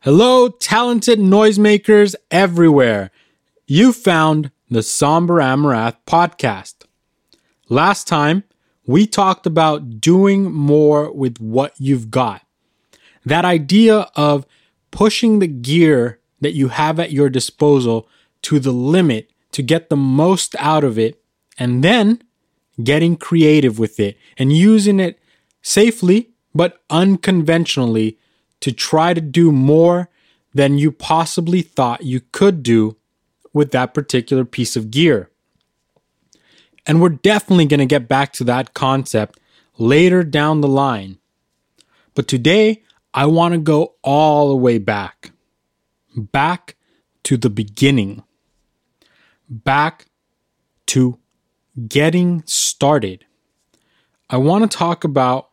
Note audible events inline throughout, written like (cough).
Hello, talented noisemakers everywhere. You found the Somber Amarath podcast. Last time, we talked about doing more with what you've got. That idea of pushing the gear that you have at your disposal to the limit to get the most out of it, and then getting creative with it and using it safely but unconventionally to try to do more than you possibly thought you could do with that particular piece of gear. And we're definitely going to get back to that concept later down the line. But today, I want to go all the way back. Back to the beginning. Back to getting started. I want to talk about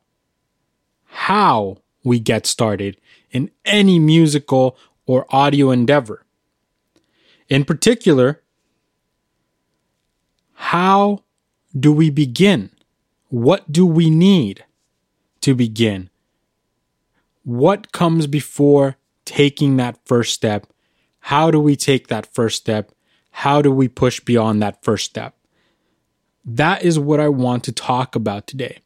how we get started in any musical or audio endeavor. In particular, how do we begin? What do we need to begin? What comes before taking that first step? How do we take that first step? How do we push beyond that first step? That is what I want to talk about today.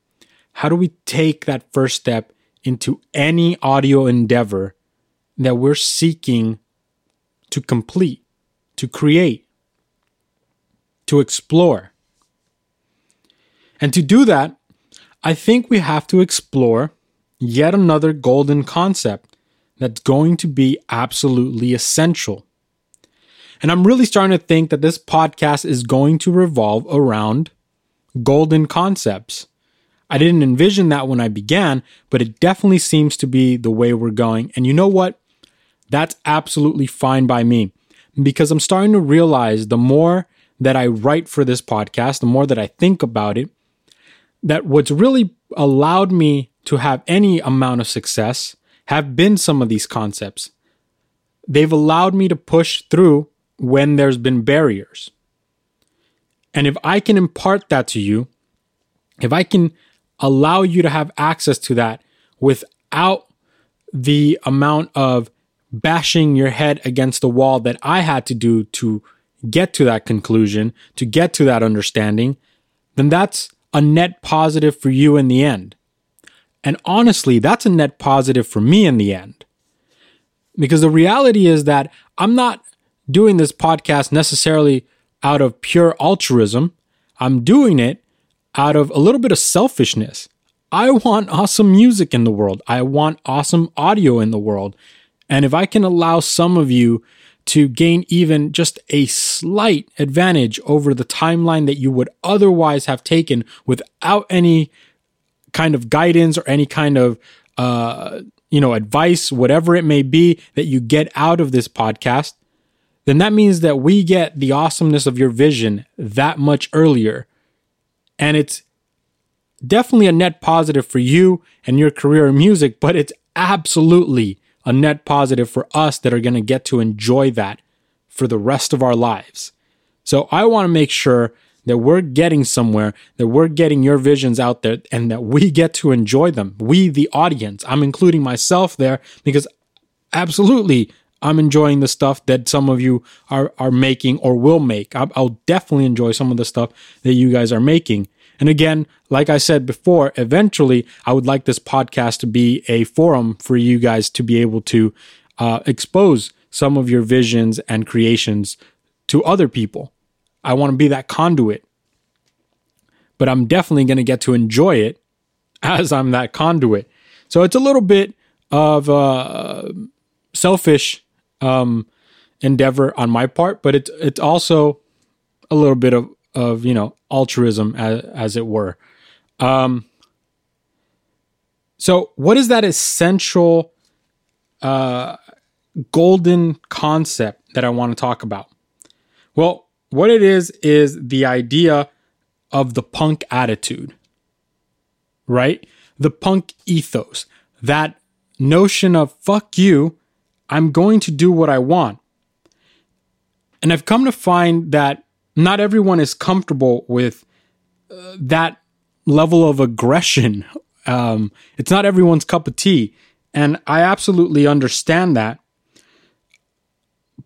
How do we take that first step into any audio endeavor that we're seeking to complete, to create, to explore? And to do that, I think we have to explore yet another golden concept that's going to be absolutely essential. And I'm really starting to think that this podcast is going to revolve around golden concepts. I didn't envision that when I began, but it definitely seems to be the way we're going. And you know what? That's absolutely fine by me because I'm starting to realize the more that I write for this podcast, the more that I think about it, that what's really allowed me to have any amount of success have been some of these concepts. They've allowed me to push through when there's been barriers. And if I can impart that to you, if I can allow you to have access to that without the amount of bashing your head against the wall that I had to do to get to that conclusion, to get to that understanding, then that's a net positive for you in the end. And honestly, that's a net positive for me in the end. Because the reality is that I'm not doing this podcast necessarily out of pure altruism. I'm doing it out of a little bit of selfishness. I want awesome music in the world. I want awesome audio in the world. And if I can allow some of you to gain even just a slight advantage over the timeline that you would otherwise have taken without any kind of guidance or any kind of uh, you know advice whatever it may be that you get out of this podcast then that means that we get the awesomeness of your vision that much earlier. And it's definitely a net positive for you and your career in music, but it's absolutely a net positive for us that are going to get to enjoy that for the rest of our lives. So I want to make sure that we're getting somewhere, that we're getting your visions out there, and that we (laughs) get to enjoy them. We, the audience, I'm including myself there because absolutely I'm enjoying the stuff that some of you are are making or will make. I'll, I'll definitely enjoy some of the stuff that you guys are making. And again, like I said before, eventually I would like this podcast to be a forum for you guys to be able to uh, expose some of your visions and creations to other people. I want to be that conduit, but I'm definitely going to get to enjoy it (laughs) as I'm that conduit. So it's a little bit of uh, selfish um, endeavor on my part, but it's it's also a little bit of of you know altruism as, as it were. Um, so, what is that essential uh, golden concept that I want to talk about? Well, what it is is the idea of the punk attitude, right? The punk ethos, that notion of fuck you, I'm going to do what I want. And I've come to find that not everyone is comfortable with uh, that level of aggression. (laughs) Um, it's not everyone's cup of tea. And I absolutely understand that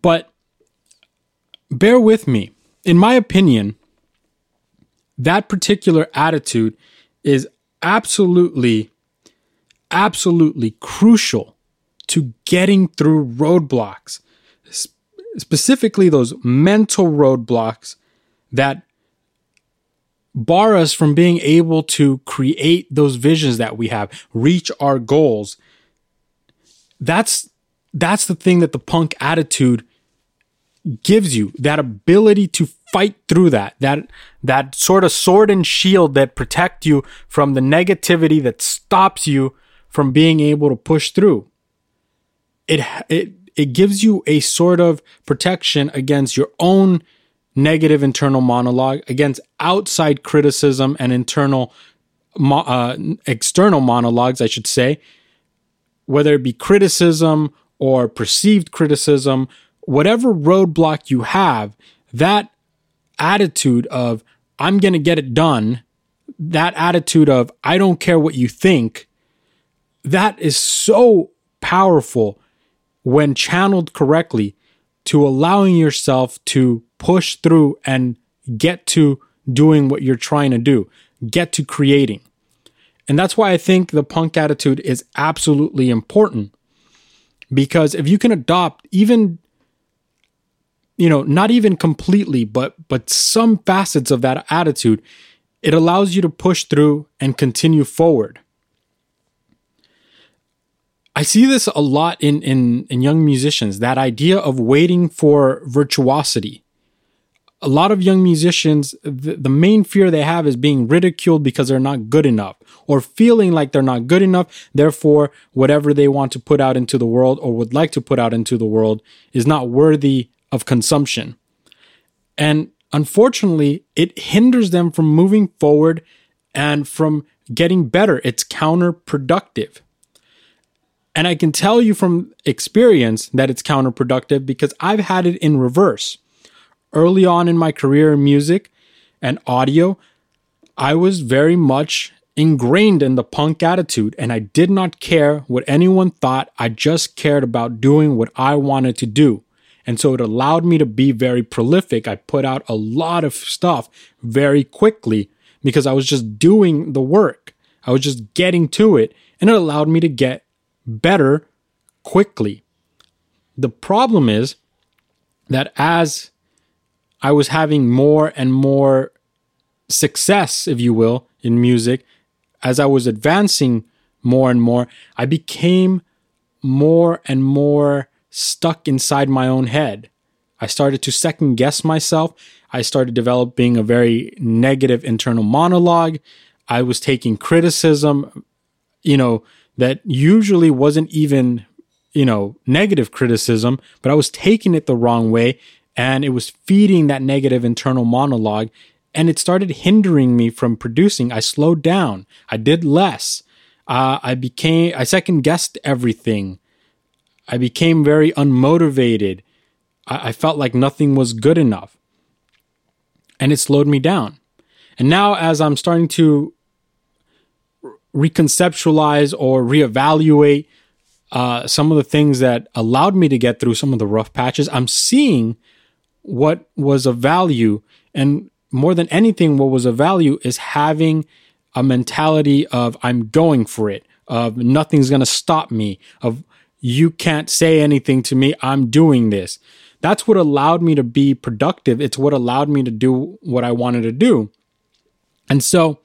But bear with me. In my opinion, that particular attitude is absolutely, absolutely crucial to getting through roadblocks, specifically those mental roadblocks that bar us from being able to create those visions that we have, reach our goals. That's that's the thing that the punk attitude gives you that ability to fight through that that that sort of sword and shield that protect you from the negativity that stops you from being able to push through it it it gives you a sort of protection against your own negative internal monologue against outside criticism and internal uh, external monologues i should say. Whether it be criticism or perceived criticism whatever roadblock you have, that attitude of, I'm going to get it done, that attitude of, I don't care what you think, that is so powerful when channeled correctly to allowing yourself to push through and get to doing what you're trying to do, get to creating. And that's why I think the punk attitude is absolutely important. Because if you can adopt even you know, not even completely, but but some facets of that attitude, it allows you to push through and continue forward. I see this a lot in in in young musicians, that idea of waiting for virtuosity. A lot of young musicians, the, the main fear they have is being ridiculed because they're not good enough or feeling like they're not good enough. Therefore, whatever they want to put out into the world or would like to put out into the world is not worthy of consumption. And unfortunately, it hinders them from moving forward and from getting better. It's counterproductive. And I can tell you from experience that it's counterproductive because I've had it in reverse. Early on in my career in music and audio, I was very much ingrained in the punk attitude and I did not care what anyone thought. I just cared about doing what I wanted to do. And so it allowed me to be very prolific. I put out a lot of stuff very quickly because I was just doing the work. I was just getting to it and it allowed me to get better quickly. The problem is that as I was having more and more success, if you will, in music, as I was advancing more and more, I became more and more stuck inside my own head. I started to second guess myself. I started developing a very negative internal monologue. I was taking criticism, you know, that usually wasn't even, you know, negative criticism, but I was taking it the wrong way and it was feeding that negative internal monologue and it started hindering me from producing. I slowed down. I did less. Uh, I became, I second guessed everything. I became very unmotivated. I, I felt like nothing was good enough. And it slowed me down. And now, as I'm starting to reconceptualize or reevaluate uh, some of the things that allowed me to get through some of the rough patches, I'm seeing what was of value. And more than anything, what was of value is having a mentality of I'm going for it, of nothing's going to stop me, of you can't say anything to me. I'm doing this. That's what allowed me to be productive. It's what allowed me to do what I wanted to do. And so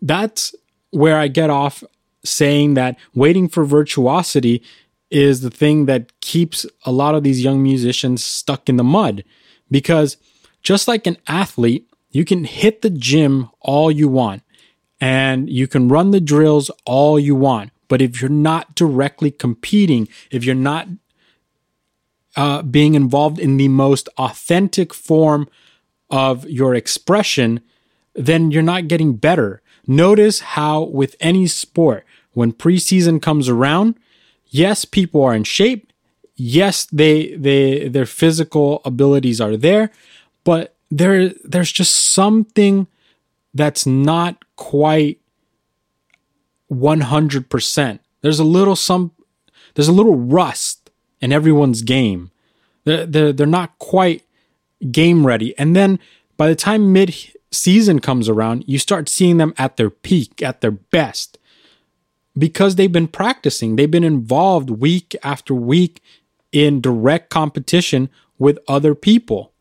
that's where I get off saying that waiting for virtuosity is the thing that keeps a lot of these young musicians stuck in the mud. Because just like an athlete, you can hit the gym all you want and you can run the drills all you want. But if you're not directly competing, if you're not uh, being involved in the most authentic form of your expression, then you're not getting better. Notice how, with any sport, when preseason comes around, yes, people are in shape. Yes, they they their physical abilities are there, but there there's just something that's not quite 100%. There's a little some there's a little rust in everyone's game. They're, they're, they're not quite game ready. And then by the time mid season comes around, you start seeing them at their peak, at their best, because they've been practicing. They've been involved week after week in direct competition with other people.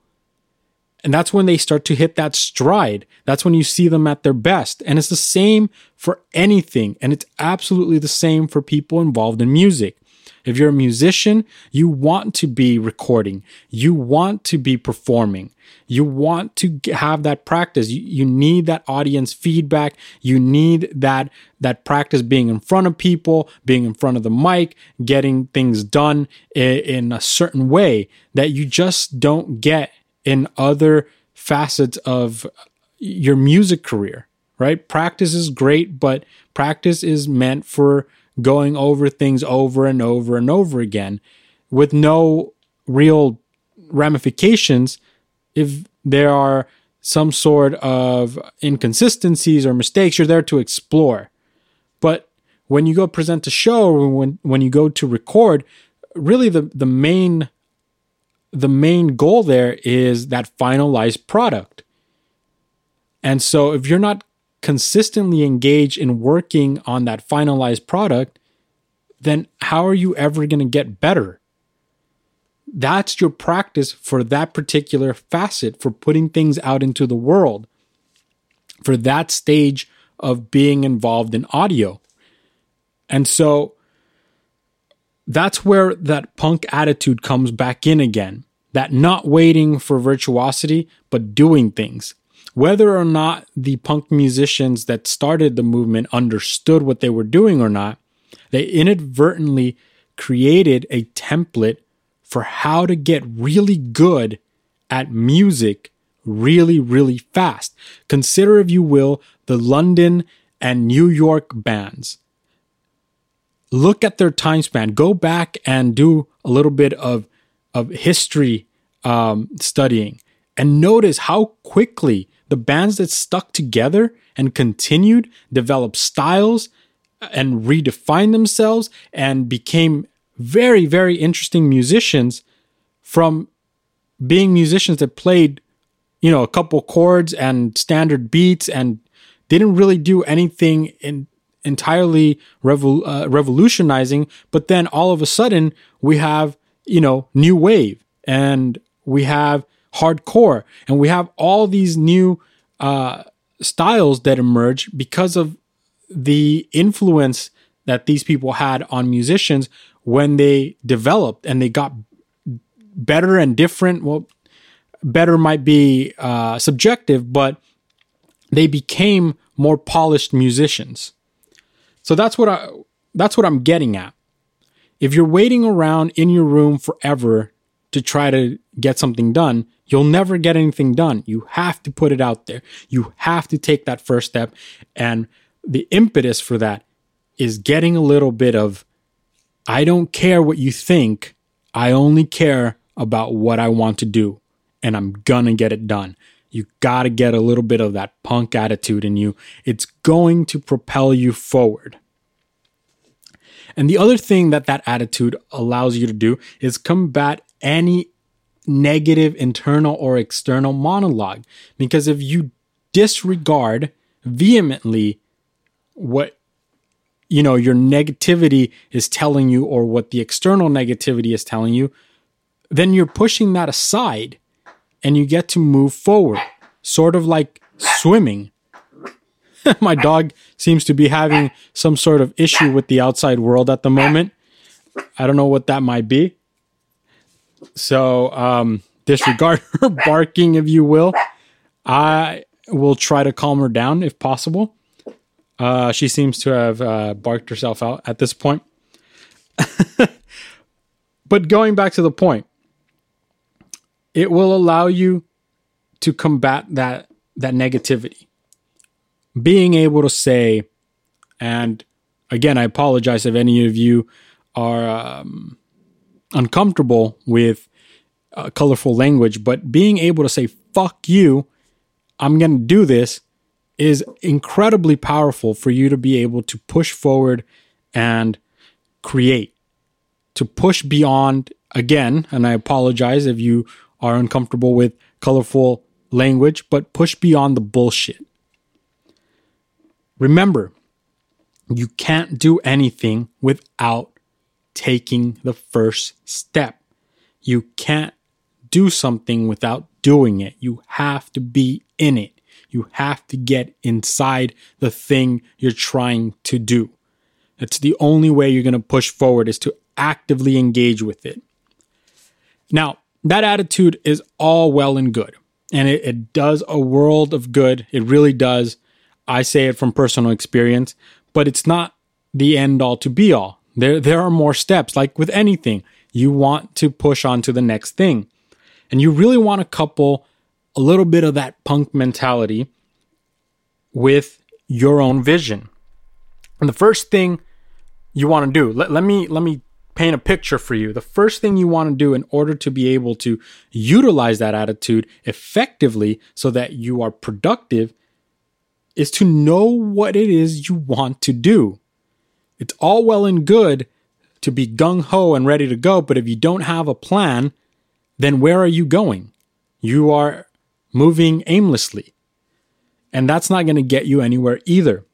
And that's when they start to hit that stride. That's when you see them at their best. And it's the same for anything. And it's absolutely the same for people involved in music. If you're a musician, you want to be recording, you want to be performing, you want to have that practice. You, you need that audience feedback. You need that that practice being in front of people, being in front of the mic, getting things done in, in a certain way that you just don't get in other facets of your music career, right? Practice is great, but practice is meant for going over things over and over and over again with no real ramifications if there are some sort of inconsistencies or mistakes you're there to explore. But when you go present a show when when you go to record really the the main the main goal there is that finalized product. And so if you're not consistently engage in working on that finalized product, then how are you ever going to get better? That's your practice for that particular facet, for putting things out into the world, for that stage of being involved in audio. And so that's where that punk attitude comes back in again. That not waiting for virtuosity, but doing things whether or not the punk musicians that started the movement understood what they were doing or not, they inadvertently created a template for how to get really good at music really, really fast. Consider, if you will, the London and New York bands. Look at their time span. Go back and do a little bit of, of history um, studying and notice how quickly the bands that stuck together and continued developed styles and redefined themselves and became very, very interesting musicians from being musicians that played, you know, a couple chords and standard beats and didn't really do anything in entirely revol- uh, revolutionizing. But then all of a sudden we have, you know, new wave and we have hardcore, and we have all these new uh, styles that emerge because of the influence that these people had on musicians when they developed and they got better and different. Well, better might be uh, subjective, but they became more polished musicians. So that's what I that's what I'm getting at. If you're waiting around in your room forever to try to get something done, you'll never get anything done. You have to put it out there. You have to take that first step. And the impetus for that is getting a little bit of, I don't care what you think. I only care about what I want to do. And I'm gonna get it done. You gotta get a little bit of that punk attitude in you. It's going to propel you forward. And the other thing that that attitude allows you to do is combat any negative internal or external monologue. Because if you disregard vehemently what you know your negativity is telling you or what the external negativity is telling you then you're pushing that aside and you get to move forward. Sort of like swimming. (laughs) My dog seems to be having some sort of issue with the outside world at the moment. I don't know what that might be so um, disregard (laughs) her barking, if you will. I will try to calm her down if possible. Uh, she seems to have uh, barked herself out at this point. (laughs) but going back to the point, it will allow you to combat that that negativity. Being able to say, and again, I apologize if any of you are um, uncomfortable with uh, colorful language, but being able to say, fuck you, I'm going to do this is incredibly powerful for you to be able to push forward and create. to push beyond again, and I apologize if you are uncomfortable with colorful language, but push beyond the bullshit. Remember, you can't do anything without taking the first step. You can't do something without doing it. You have to be in it. You have to get inside the thing you're trying to do. That's the only way you're going to push forward is to actively engage with it. Now, that attitude is all well and good, and it, it does a world of good. It really does. I say it from personal experience, but it's not the end all to be all. There, there are more steps. Like with anything, you want to push on to the next thing. And you really want to couple a little bit of that punk mentality with your own vision. And the first thing you want to do, let, let me let me paint a picture for you. The first thing you want to do in order to be able to utilize that attitude effectively so that you are productive is to know what it is you want to do. It's all well and good to be gung ho and ready to go, but if you don't have a plan, then where are you going? You are moving aimlessly. And that's not going to get you anywhere either.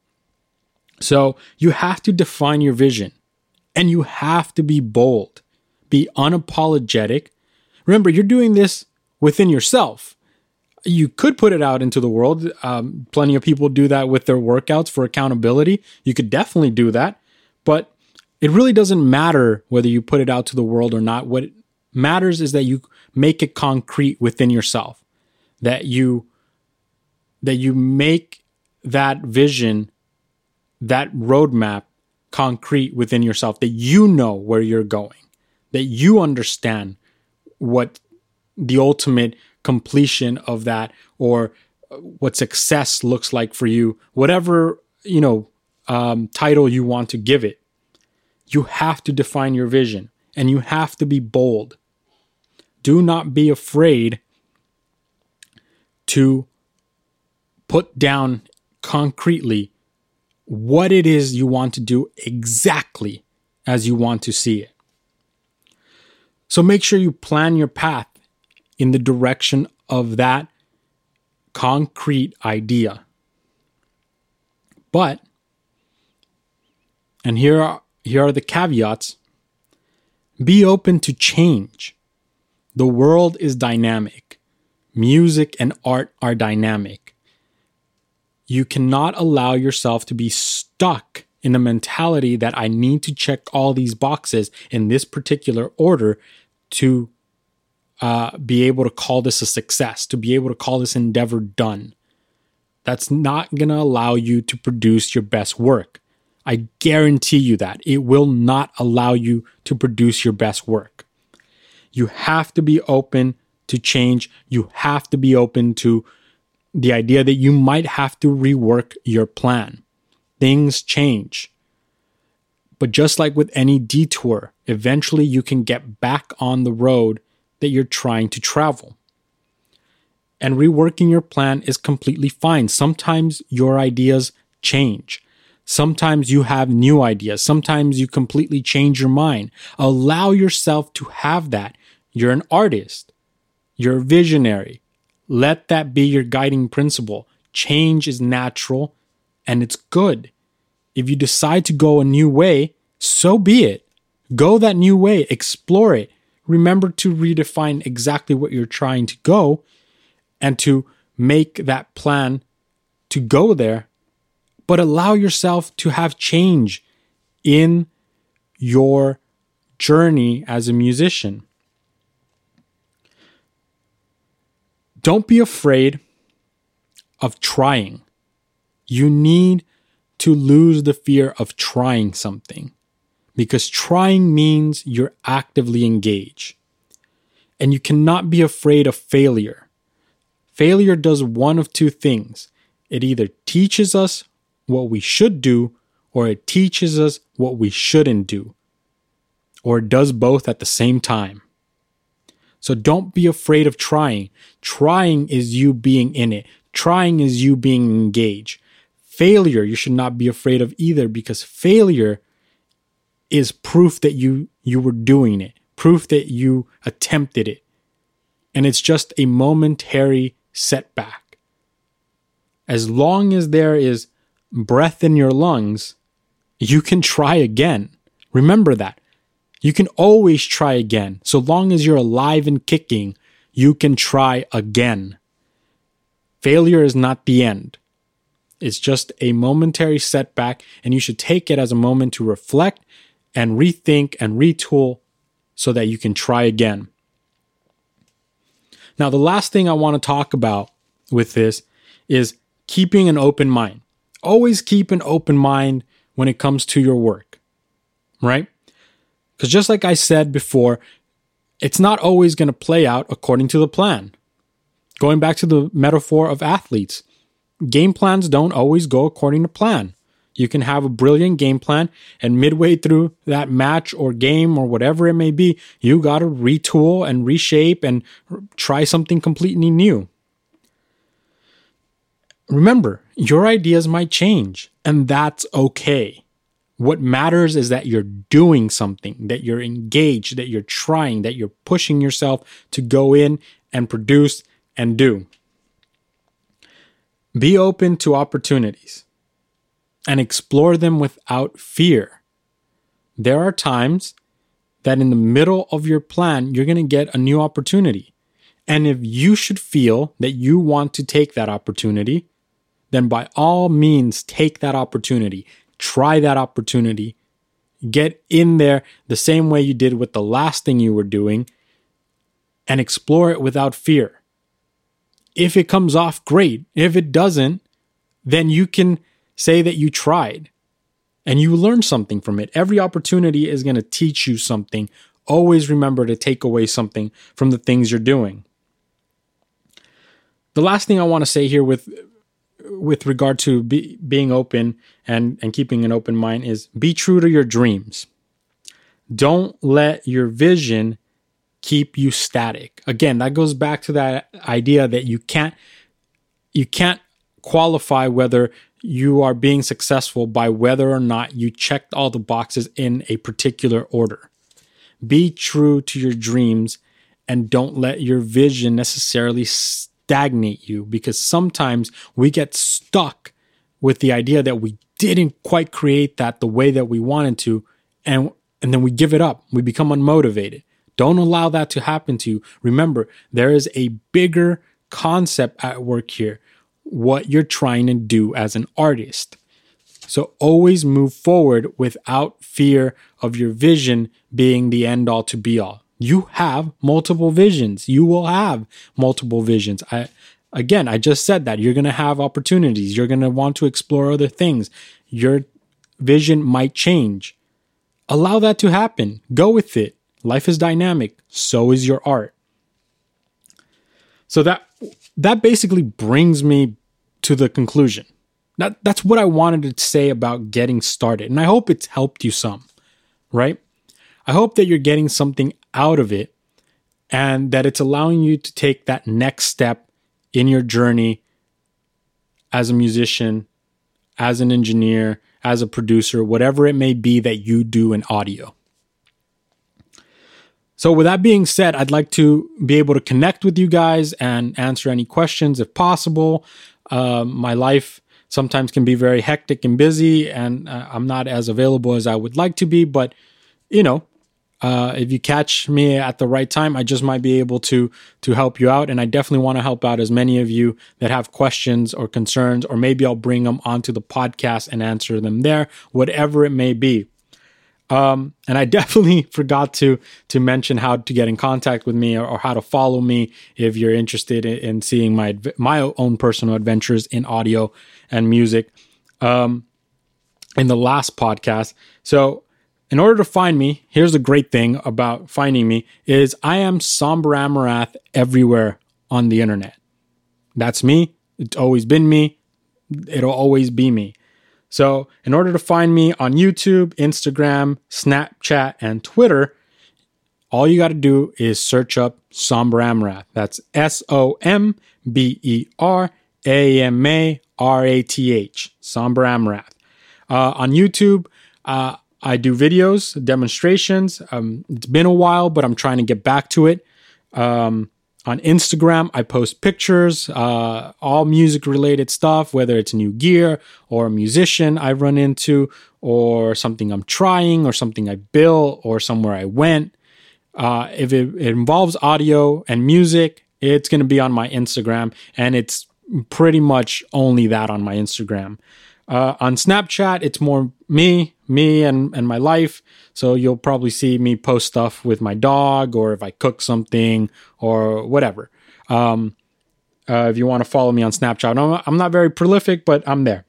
So you have to define your vision and you have to be bold, be unapologetic. Remember, you're doing this within yourself. You could put it out into the world. Um, plenty of people do that with their workouts for accountability. You could definitely do that. But it really doesn't matter whether you put it out to the world or not. What matters is that you make it concrete within yourself, that you that you make that vision, that roadmap concrete within yourself, that you know where you're going, that you understand what the ultimate completion of that or what success looks like for you, whatever, you know, um, title you want to give it. You have to define your vision and you have to be bold. Do not be afraid to put down concretely what it is you want to do exactly as you want to see it. So make sure you plan your path in the direction of that concrete idea. But, and here are, here are the caveats be open to change. The world is dynamic. Music and art are dynamic. You cannot allow yourself to be stuck in the mentality that I need to check all these boxes in this particular order to uh, be able to call this a success, to be able to call this endeavor done. That's not going to allow you to produce your best work. I guarantee you that. It will not allow you to produce your best work. You have to be open to change. You have to be open to the idea that you might have to rework your plan. Things change. But just like with any detour, eventually you can get back on the road that you're trying to travel. And reworking your plan is completely fine. Sometimes your ideas change. Sometimes you have new ideas. Sometimes you completely change your mind. Allow yourself to have that. You're an artist. You're a visionary. Let that be your guiding principle. Change is natural and it's good. If you decide to go a new way, so be it. Go that new way, explore it. Remember to redefine exactly what you're trying to go and to make that plan to go there, but allow yourself to have change in your journey as a musician. Don't be afraid of trying. You need to lose the fear of trying something because trying means you're actively engaged. And you cannot be afraid of failure. Failure does one of two things it either teaches us what we should do, or it teaches us what we shouldn't do, or it does both at the same time. So don't be afraid of trying. Trying is you being in it, trying is you being engaged. Failure, you should not be afraid of either because failure is proof that you you were doing it, proof that you attempted it. And it's just a momentary setback. As long as there is breath in your lungs, you can try again. Remember that. You can always try again. So long as you're alive and kicking, you can try again. Failure is not the end. It's just a momentary setback, and you should take it as a moment to reflect and rethink and retool so that you can try again. Now, the last thing I want to talk about with this is keeping an open mind. Always keep an open mind when it comes to your work, right? Because just like I said before, it's not always going to play out according to the plan. Going back to the metaphor of athletes, game plans don't always go according to plan. You can have a brilliant game plan, and midway through that match or game or whatever it may be, you got to retool and reshape and try something completely new. Remember, your ideas might change, and that's okay. What matters is that you're doing something, that you're engaged, that you're trying, that you're pushing yourself to go in and produce and do. Be open to opportunities and explore them without fear. There are times that in the middle of your plan, you're going to get a new opportunity. And if you should feel that you want to take that opportunity, then by all means, take that opportunity, try that opportunity, get in there the same way you did with the last thing you were doing, and explore it without fear. If it comes off great, if it doesn't, then you can say that you tried and you learned something from it. Every opportunity is going to teach you something. Always remember to take away something from the things you're doing. The last thing I want to say here with with regard to be, being open and, and keeping an open mind is be true to your dreams. Don't let your vision keep you static. Again, that goes back to that idea that you can't you can't qualify whether you are being successful by whether or not you checked all the boxes in a particular order. Be true to your dreams and don't let your vision necessarily stagnate you because sometimes we get stuck with the idea that we didn't quite create that the way that we wanted to and and then we give it up. We become unmotivated. Don't allow that to happen to you. Remember, there is a bigger concept at work here. What you're trying to do as an artist. So always move forward without fear of your vision being the end all to be all you have multiple visions. You will have multiple visions. I again, I just said that you're going to have opportunities. You're going to want to explore other things. Your vision might change. Allow that to happen. Go with it. Life is dynamic. So is your art. So that that basically brings me to the conclusion. That that's what I wanted to say about getting started. And I hope it's helped you some, right? I hope that you're getting something out of it and that it's allowing you to take that next step in your journey as a musician, as an engineer, as a producer, whatever it may be that you do in audio. So, with that being said, I'd like to be able to connect with you guys and answer any questions if possible. Uh, my life sometimes can be very hectic and busy, and uh, I'm not as available as I would like to be, but you know, uh, if you catch me at the right time, I just might be able to to help you out, and I definitely want to help out as many of you that have questions or concerns, or maybe I'll bring them onto the podcast and answer them there, whatever it may be. Um, and I (laughs) definitely forgot to to mention how to get in contact with me or, or how to follow me if you're interested in, in, seeing my my own personal adventures in audio and music. Um, in the last podcast, so in order to find me, here's the great thing about finding me is I am Somber Amarath everywhere on the internet. That's me. It's always been me. It'll always be me. So, in order to find me on YouTube, Instagram, Snapchat, and Twitter, all you got to do is search up Somber Amarath. That's S O M B E R A M A R A T H. Somber Amarath. Uh, on YouTube, uh, I do videos, demonstrations. Um, it's been a while, but I'm trying to get back to it. Um, on Instagram, I post pictures, uh, all music related stuff, whether it's new gear or a musician I run into, or something I'm trying, or something I built, or somewhere I went. Uh, if it, it involves audio and music, it's going to be on my Instagram, and it's pretty much only that on my Instagram. Uh, on Snapchat, it's more me, me and, and my life. So you'll probably see me post stuff with my dog or if I cook something or whatever. Um, uh, if you want to follow me on Snapchat, I'm, I'm not very prolific, but I'm there.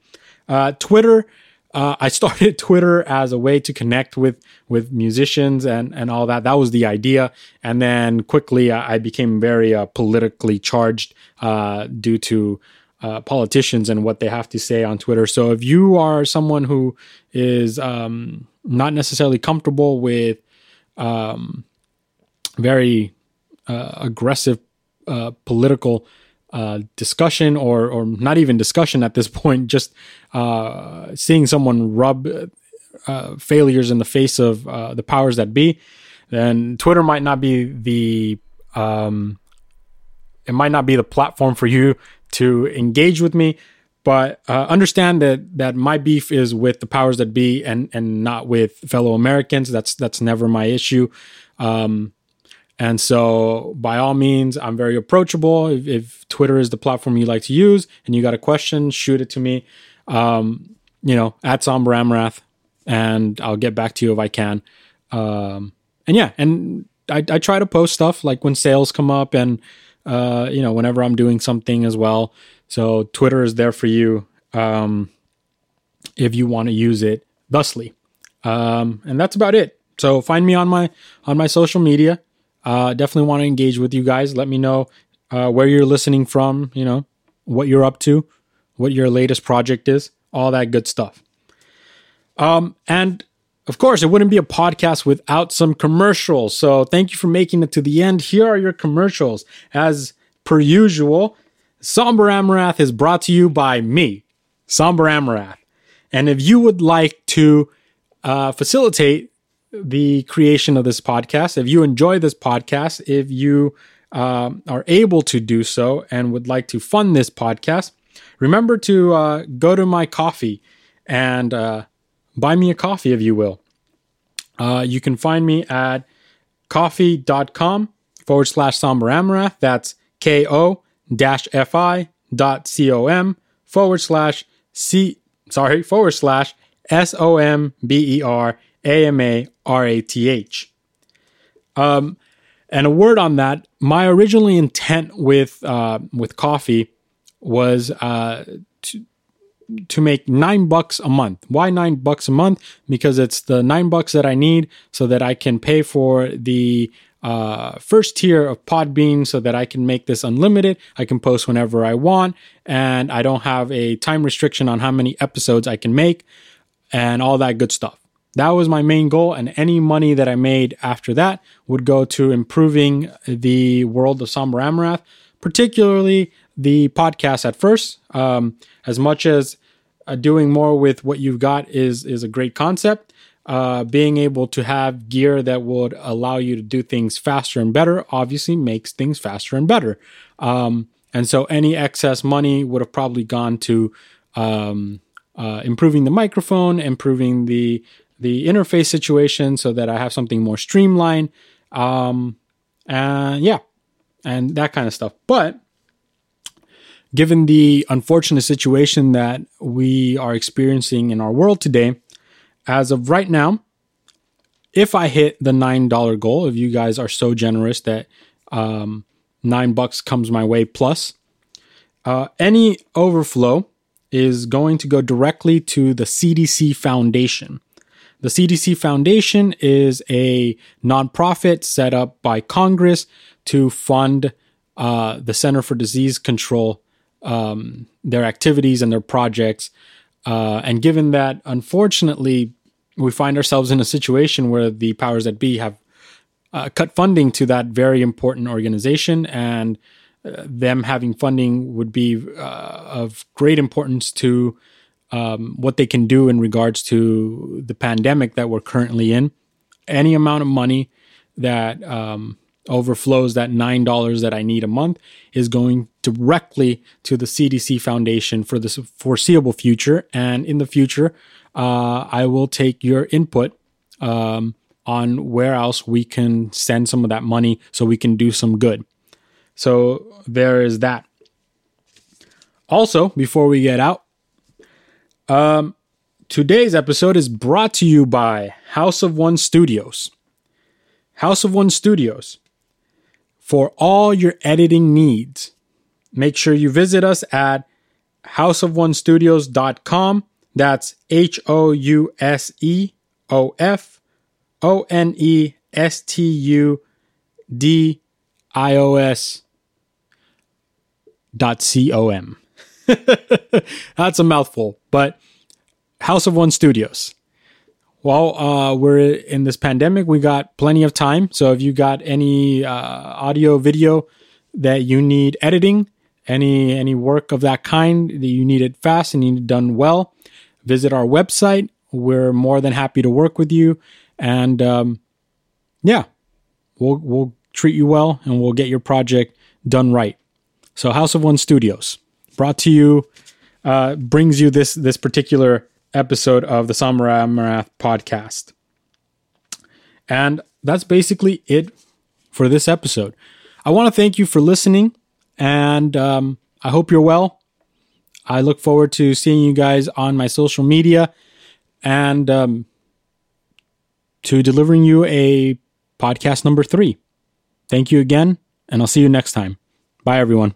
Uh, Twitter, uh, I (laughs) started Twitter as a way to connect with with musicians and and all that. That was the idea, and then quickly I, I became very uh, politically charged uh, due to uh, politicians and what they have to say on Twitter. So if you are someone who is um, not necessarily comfortable with um, very uh, aggressive uh, political uh, discussion or or not even discussion at this (laughs) point, just uh, seeing someone rub failures in the face of the powers that be, then Twitter might not be the um, it might not be the platform for you to engage with me. But uh, understand that that my beef is with the powers that be and and not with fellow Americans. That's that's never my issue. Um, and so, by all means, I'm very approachable. If, if, Twitter is the platform you like to use and you got a question, shoot it to me. Um, you know, at Somber Amarath, and I'll get back to you if I can. Um, and yeah, and I, I try to post stuff like when sales come up and uh, you know, whenever I'm doing something as well. So Twitter is there for you um, if you want to use it thusly. Um, and that's about it. So find me on my on my social media. Uh, definitely want to engage with you guys. Let me know uh, where you're listening from. You know what you're up to, what your latest project is, all that good stuff. Um, and of course, it wouldn't be a podcast without some commercials. So thank you for making it to the end. Here are your commercials. As per usual, Somber Amarath is brought to you by me, Somber Amarath. And if you would like to uh, facilitate the creation of this podcast, if you enjoy this podcast, if you uh, are able to do so and would like to fund this podcast, remember to uh, go to my Ko-fi and uh, buy me a coffee if you will. Uh, you can find me at ko-fi.com forward slash amarath. That's ko dash fi dot com forward slash c sorry forward slash s o m b e r a m a r a t h. Um, and a word on that. My original intent with uh, with Ko-fi was uh, to to make nine bucks a month. Why nine bucks a month? Because it's the nine bucks that I need so that I can pay for the uh, first tier of Podbean so that I can make this unlimited. I can post whenever I want, and I don't have a time restriction on how many episodes I can make and all that good stuff. That was my main goal, and any money that I made after that would go to improving the world of Somber Amarath, particularly the podcast at first. Um, as much as uh, doing more with what you've got is is a great concept. Uh, being able to have gear that would allow you to do things faster and better obviously makes things faster and better. Um, and so any excess money would have probably gone to um, uh, improving the microphone, improving the the interface situation, so that I have something more streamlined. Um, and yeah, and that kind of stuff. But given the unfortunate situation that we are experiencing in our world today, as of right now, if I hit the $9 goal, if you guys are so generous that um, nine bucks comes my way plus, uh, any overflow is going to go directly to the CDC Foundation. The CDC Foundation is a nonprofit set up by Congress to fund uh, the Center for Disease Control um, their activities and their projects. Uh, and given that, unfortunately, we find ourselves in a situation where the powers that be have uh, cut funding to that very important organization, and uh, them having funding would be uh, of great importance to um, what they can do in regards to the pandemic that we're currently in. Any amount of money that um, overflows that $9 that I need a month is going directly to the CDC Foundation for the foreseeable future. And in the future, uh, I will take your input um, on where else we can send some of that money so we can do some good. So there is that. Also, before we get out, um, today's episode is brought to you by House of One Studios. House of One Studios. For all your editing needs, make sure you visit us at houseofonestudios.com. That's H O U S E O F O N E S T U D I O S dot C O M. (laughs) That's a mouthful, but House of One Studios. While uh, we're in this pandemic, we got plenty of time. So if you got any uh, audio, video that you need editing, any any work of that kind that you need it fast and you need it done well, visit our website. We're more than happy to work with you, and um, yeah, we'll we'll treat you well and we'll get your project done right. So House of One Studios brought to you uh, brings you this this particular episode of the Somber Amarath podcast. And that's basically it for this episode. I want to thank you for listening, and um, I hope you're well. I look forward to seeing you guys on my social media and um, to delivering you a podcast number three. Thank you again, and I'll see you next time. Bye, everyone.